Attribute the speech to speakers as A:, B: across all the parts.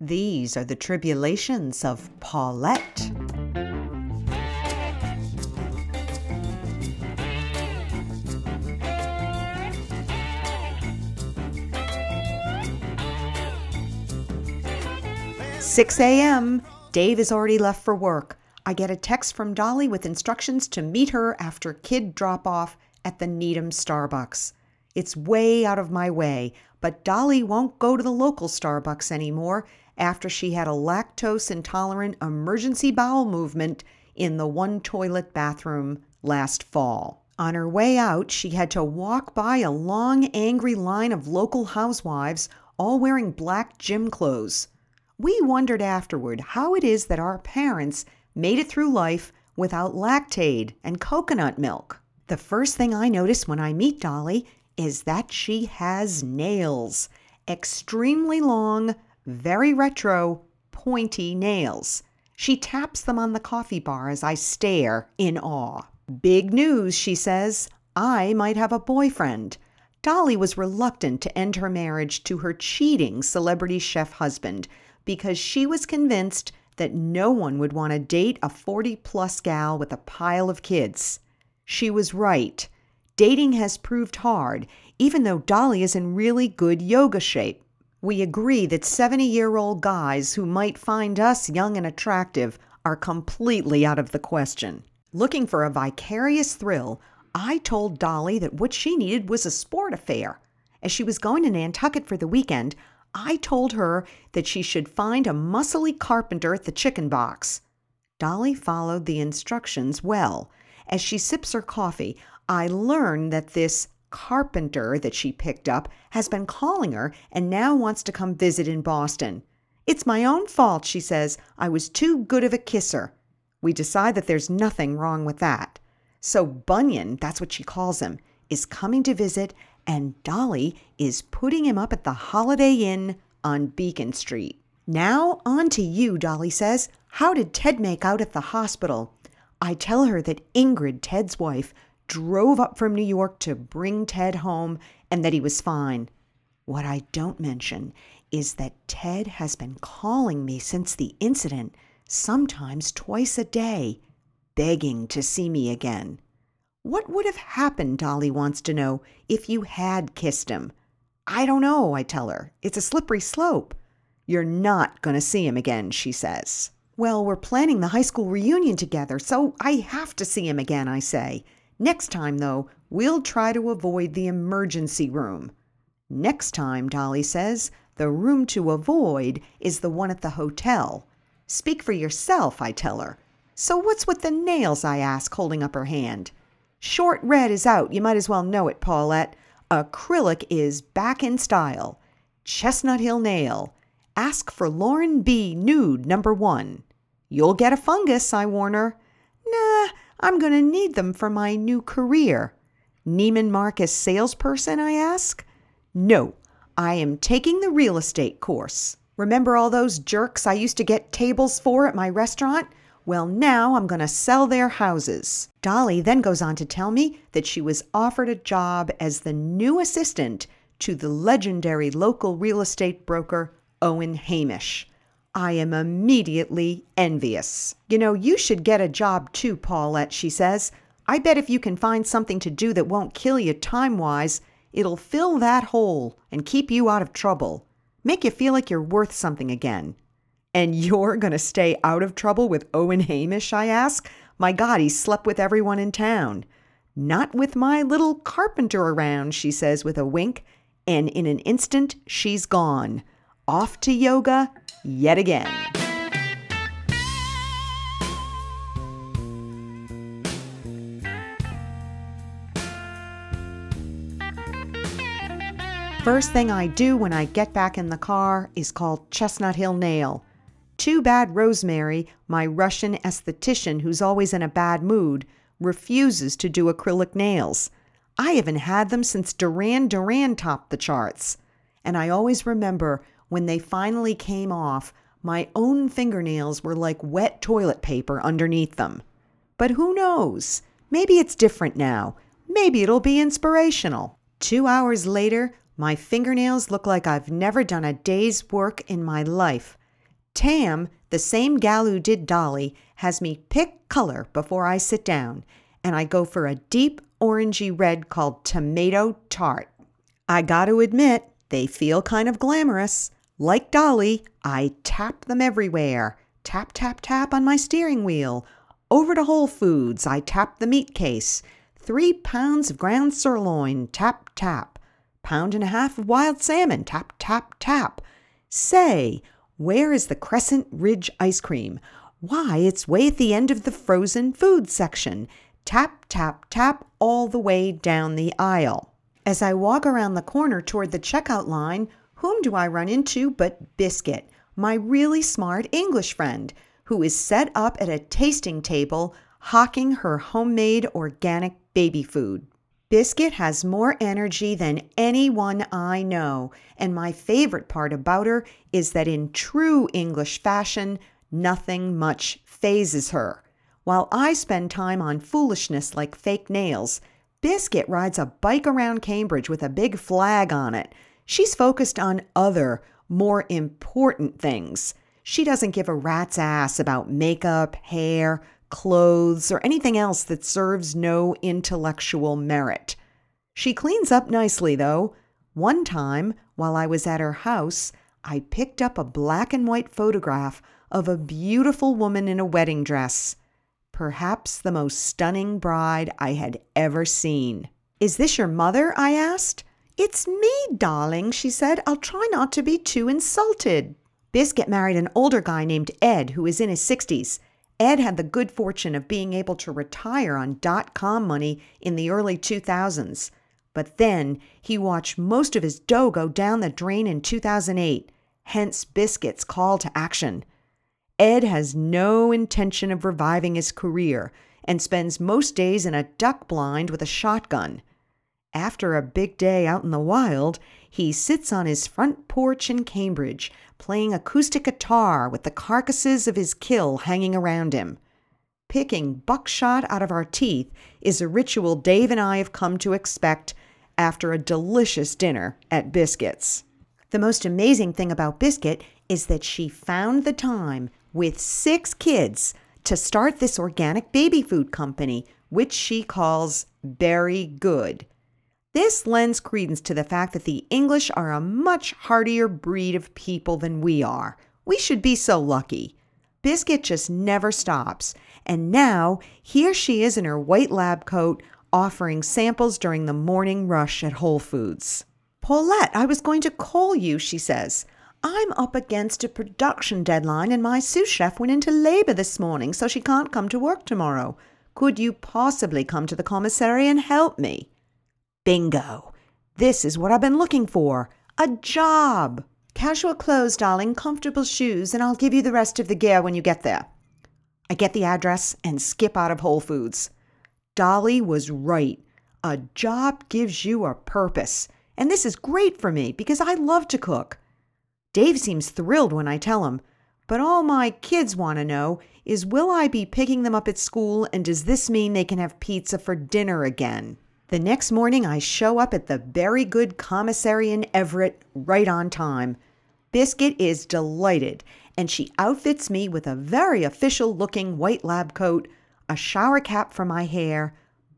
A: These are the tribulations of Paulette. Six a.m. Dave is already left for work. I get a text from Dolly with instructions to meet her after kid drop off at the Needham Starbucks. It's way out of my way, but Dolly won't go to the local Starbucks anymore after she had a lactose intolerant emergency bowel movement in the one toilet bathroom last fall. On her way out, she had to walk by a long, angry line of local housewives, all wearing black gym clothes. We wondered afterward how it is that our parents made it through life without Lactaid and coconut milk. The first thing I notice when I meet Dolly is that she has nails. Extremely long, very retro, pointy nails. She taps them on the coffee bar as I stare in awe. Big news, she says. I might have a boyfriend. Dolly was reluctant to end her marriage to her cheating celebrity chef husband because she was convinced that no one would want to date a 40 plus gal with a pile of kids. She was right. Dating has proved hard, even though Dolly is in really good yoga shape. We agree that 70 year old guys who might find us young and attractive are completely out of the question. Looking for a vicarious thrill, I told Dolly that what she needed was a sport affair. As she was going to Nantucket for the weekend, I told her that she should find a muscly carpenter at the chicken box. Dolly followed the instructions well. As she sips her coffee, I learn that this carpenter that she picked up has been calling her and now wants to come visit in Boston. It's my own fault, she says. I was too good of a kisser. We decide that there's nothing wrong with that. So Bunyan, that's what she calls him, is coming to visit, and Dolly is putting him up at the Holiday Inn on Beacon Street. Now, on to you, Dolly says. How did Ted make out at the hospital? I tell her that Ingrid, Ted's wife, drove up from New York to bring Ted home and that he was fine. What I don't mention is that Ted has been calling me since the incident, sometimes twice a day, begging to see me again. What would have happened, Dolly wants to know, if you had kissed him? I don't know, I tell her. It's a slippery slope. You're not going to see him again, she says. Well, we're planning the high school reunion together, so I have to see him again, I say. Next time, though, we'll try to avoid the emergency room. Next time, Dolly says, the room to avoid is the one at the hotel. Speak for yourself, I tell her. So what's with the nails? I ask, holding up her hand. Short red is out. You might as well know it, Paulette. Acrylic is back in style. Chestnut Hill nail. Ask for Lauren B. Nude number one. You'll get a fungus, I warn her. Nah, I'm going to need them for my new career. Neiman Marcus salesperson, I ask? No, I am taking the real estate course. Remember all those jerks I used to get tables for at my restaurant? Well, now I'm going to sell their houses. Dolly then goes on to tell me that she was offered a job as the new assistant to the legendary local real estate broker Owen Hamish. I am immediately envious. You know, you should get a job too, Paulette, she says. I bet if you can find something to do that won't kill you time wise, it'll fill that hole and keep you out of trouble. Make you feel like you're worth something again. And you're going to stay out of trouble with Owen Hamish, I ask? My God, he slept with everyone in town. Not with my little carpenter around, she says with a wink, and in an instant she's gone. Off to yoga yet again. First thing I do when I get back in the car is call Chestnut Hill Nail. Too bad Rosemary, my Russian esthetician who's always in a bad mood, refuses to do acrylic nails. I haven't had them since Duran Duran topped the charts. And I always remember when they finally came off, my own fingernails were like wet toilet paper underneath them. But who knows? Maybe it's different now. Maybe it'll be inspirational. Two hours later, my fingernails look like I've never done a day's work in my life. Tam, the same gal who did Dolly, has me pick color before I sit down, and I go for a deep orangey red called tomato tart. I got to admit, they feel kind of glamorous. Like Dolly, I tap them everywhere. Tap, tap, tap on my steering wheel. Over to Whole Foods, I tap the meat case. Three pounds of ground sirloin, tap, tap. Pound and a half of wild salmon, tap, tap, tap. Say, where is the Crescent Ridge ice cream? Why, it's way at the end of the frozen food section. Tap, tap, tap all the way down the aisle. As I walk around the corner toward the checkout line, whom do I run into but Biscuit, my really smart English friend, who is set up at a tasting table hawking her homemade organic baby food. Biscuit has more energy than anyone I know, and my favorite part about her is that in true English fashion, nothing much phases her. While I spend time on foolishness like fake nails, Biscuit rides a bike around Cambridge with a big flag on it. She's focused on other, more important things. She doesn't give a rat's ass about makeup, hair, clothes, or anything else that serves no intellectual merit. She cleans up nicely, though. One time, while I was at her house, I picked up a black and white photograph of a beautiful woman in a wedding dress perhaps the most stunning bride I had ever seen. Is this your mother? I asked. It's me, darling, she said. I'll try not to be too insulted. Biscuit married an older guy named Ed who is in his 60s. Ed had the good fortune of being able to retire on dot com money in the early 2000s. But then he watched most of his dough go down the drain in 2008, hence Biscuit's call to action. Ed has no intention of reviving his career and spends most days in a duck blind with a shotgun. After a big day out in the wild, he sits on his front porch in Cambridge, playing acoustic guitar with the carcasses of his kill hanging around him. Picking buckshot out of our teeth is a ritual Dave and I have come to expect after a delicious dinner at Biscuits. The most amazing thing about Biscuit is that she found the time with six kids to start this organic baby food company, which she calls Berry Good. This lends credence to the fact that the English are a much hardier breed of people than we are. We should be so lucky. Biscuit just never stops. And now, here she is in her white lab coat offering samples during the morning rush at Whole Foods. Paulette, I was going to call you, she says. I'm up against a production deadline and my sous chef went into labor this morning, so she can't come to work tomorrow. Could you possibly come to the commissary and help me? Bingo! This is what I've been looking for a job! Casual clothes, darling, comfortable shoes, and I'll give you the rest of the gear when you get there. I get the address and skip out of Whole Foods. Dolly was right. A job gives you a purpose. And this is great for me because I love to cook. Dave seems thrilled when I tell him, but all my kids want to know is will I be picking them up at school and does this mean they can have pizza for dinner again? The next morning, I show up at the very good commissary in Everett right on time. Biscuit is delighted, and she outfits me with a very official looking white lab coat, a shower cap for my hair,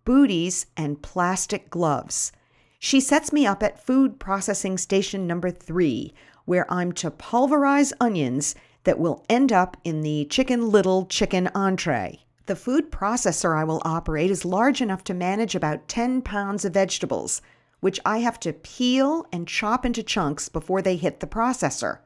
A: booties, and plastic gloves. She sets me up at food processing station number three, where I'm to pulverize onions that will end up in the Chicken Little chicken entree. The food processor I will operate is large enough to manage about 10 pounds of vegetables, which I have to peel and chop into chunks before they hit the processor.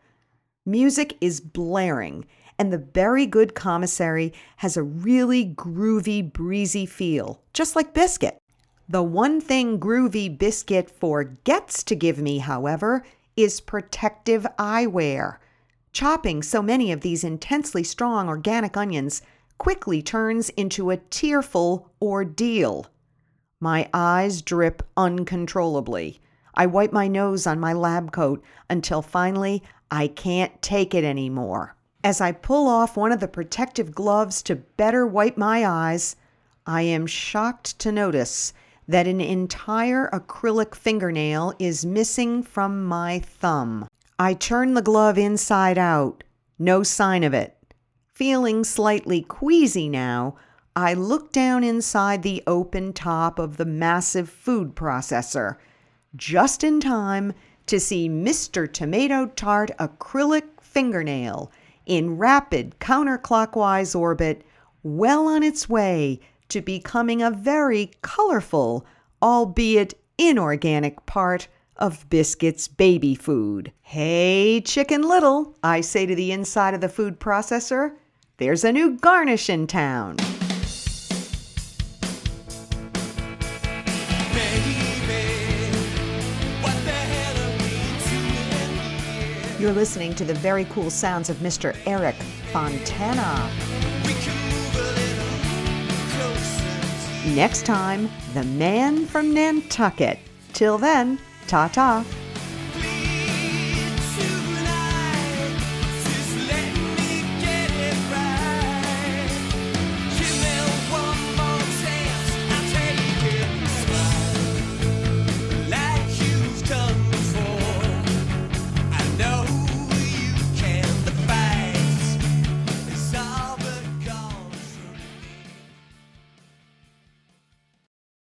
A: Music is blaring, and the very good commissary has a really groovy, breezy feel, just like Biscuit. The one thing Groovy Biscuit forgets to give me, however, is protective eyewear. Chopping so many of these intensely strong organic onions quickly turns into a tearful ordeal. My eyes drip uncontrollably. I wipe my nose on my lab coat until finally I can't take it anymore. As I pull off one of the protective gloves to better wipe my eyes, I am shocked to notice that an entire acrylic fingernail is missing from my thumb. I turn the glove inside out. No sign of it. Feeling slightly queasy now, I look down inside the open top of the massive food processor, just in time to see Mr. Tomato Tart acrylic fingernail in rapid counterclockwise orbit, well on its way to becoming a very colorful, albeit inorganic part of Biscuit's baby food. Hey, Chicken Little, I say to the inside of the food processor, there's a new garnish in town. You're listening to the very cool sounds of Mr. Eric Fontana. Next time, the man from Nantucket. Till then, ta ta.